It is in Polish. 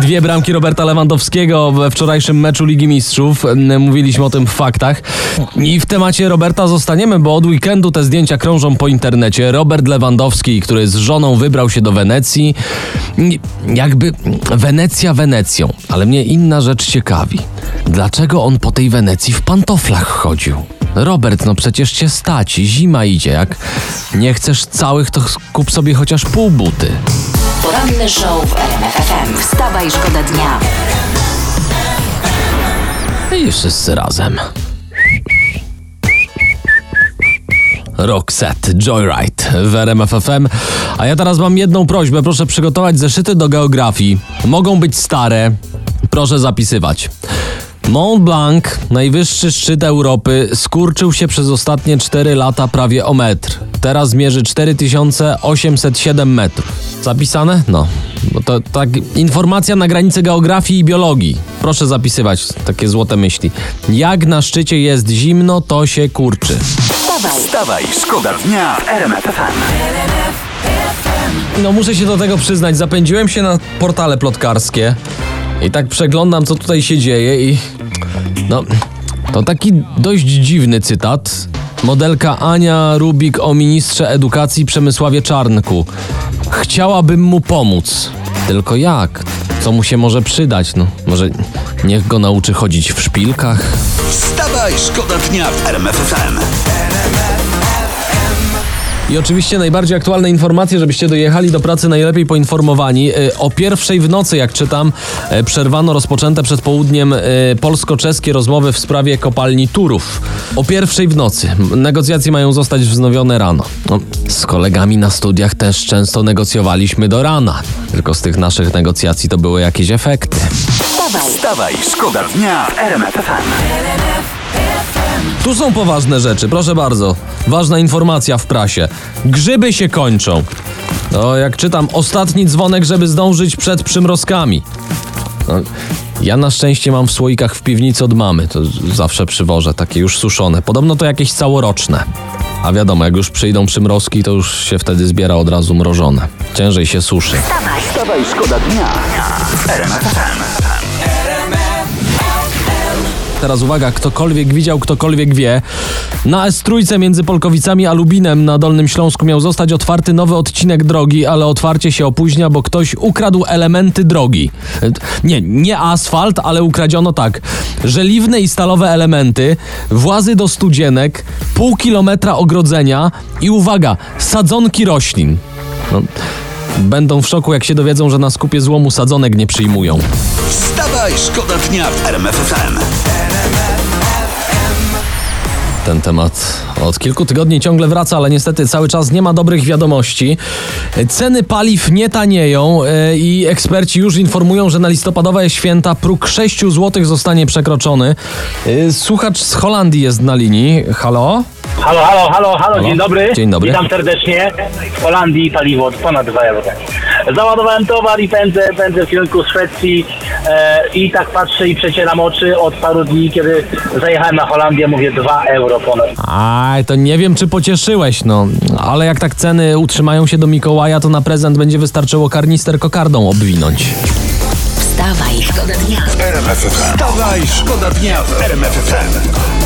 Dwie bramki Roberta Lewandowskiego we wczorajszym meczu Ligi Mistrzów. Mówiliśmy o tym w faktach. I w temacie Roberta zostaniemy, bo od weekendu te zdjęcia krążą po internecie. Robert Lewandowski, który z żoną wybrał się do Wenecji. Jakby Wenecja Wenecją, ale mnie inna rzecz ciekawi. Dlaczego on po tej Wenecji w pantoflach chodził? Robert, no przecież cię stać, zima idzie. Jak nie chcesz całych, to kup sobie chociaż pół buty. Poranny show w RMF FM. Wstawaj, szkoda dnia. I wszyscy razem. Roxette, Joyride w RMF FM. A ja teraz mam jedną prośbę. Proszę przygotować zeszyty do geografii. Mogą być stare. Proszę zapisywać. Mont Blanc, najwyższy szczyt Europy, skurczył się przez ostatnie 4 lata prawie o metr. Teraz mierzy 4807 metrów. Zapisane? No. Bo to tak informacja na granicy geografii i biologii. Proszę zapisywać takie złote myśli. Jak na szczycie jest zimno, to się kurczy. Wstawaj, Wstawaj, szkoda dnia w RMF FM. No muszę się do tego przyznać, zapędziłem się na portale plotkarskie i tak przeglądam, co tutaj się dzieje i... No, to taki dość dziwny cytat. Modelka Ania Rubik o ministrze edukacji Przemysławie Czarnku. Chciałabym mu pomóc. Tylko jak? Co mu się może przydać? No, może niech go nauczy chodzić w szpilkach? Wstawaj, szkoda dnia w RMF FM. I oczywiście najbardziej aktualne informacje, żebyście dojechali do pracy najlepiej poinformowani. Y, O pierwszej w nocy, jak czytam, y, przerwano rozpoczęte przed południem y, polsko-czeskie rozmowy w sprawie kopalni Turów. O pierwszej w nocy. Negocjacje mają zostać wznowione rano. No, z kolegami na studiach też często negocjowaliśmy do rana. Tylko z tych naszych negocjacji to były jakieś efekty. wstawaj, Wstawaj, szkoda dnia w RMF. Tu są poważne rzeczy, proszę bardzo. Ważna informacja w prasie. Grzyby się kończą. No, jak czytam, ostatni dzwonek, żeby zdążyć przed przymrozkami. No, ja na szczęście mam w słoikach w piwnicy od mamy. To zawsze przywożę, takie już suszone. Podobno to jakieś całoroczne. A wiadomo, jak już przyjdą przymrozki, to już się wtedy zbiera od razu mrożone. Ciężej się suszy. Wstawaj, szkoda dnia. Teraz uwaga, ktokolwiek widział, ktokolwiek wie. Na S3 między Polkowicami a Lubinem na Dolnym Śląsku miał zostać otwarty nowy odcinek drogi, ale otwarcie się opóźnia, bo ktoś ukradł elementy drogi. Nie, nie asfalt, ale ukradziono tak. Żeliwne i stalowe elementy, włazy do studzienek, pół kilometra ogrodzenia i uwaga, sadzonki roślin. No, będą w szoku, jak się dowiedzą, że na skupie złomu sadzonek nie przyjmują. Wstawaj, szkoda dnia w RMF FM. Ten temat od kilku tygodni ciągle wraca, ale niestety cały czas nie ma dobrych wiadomości. Ceny paliw nie tanieją e, i eksperci już informują, że na listopadowe święta próg 6 zł zostanie przekroczony. E, Słuchacz z Holandii jest na linii. Halo? Halo, halo, halo, halo, dzień dobry. Dzień dobry. Witam serdecznie. W Holandii paliwo od ponad 2 euro. Załadowałem towar i pędzę, pędzę w kierunku Szwecji i tak patrzę i przecieram oczy od paru dni, kiedy zajechałem na Holandię, mówię 2 euro ponad. Aj, to nie wiem, czy pocieszyłeś, no. Ale jak tak ceny utrzymają się do Mikołaja, to na prezent będzie wystarczyło karnister kokardą obwinąć. wstawaj, szkoda dnia. RMF FM. Wstawaj, szkoda dnia w RMF FM.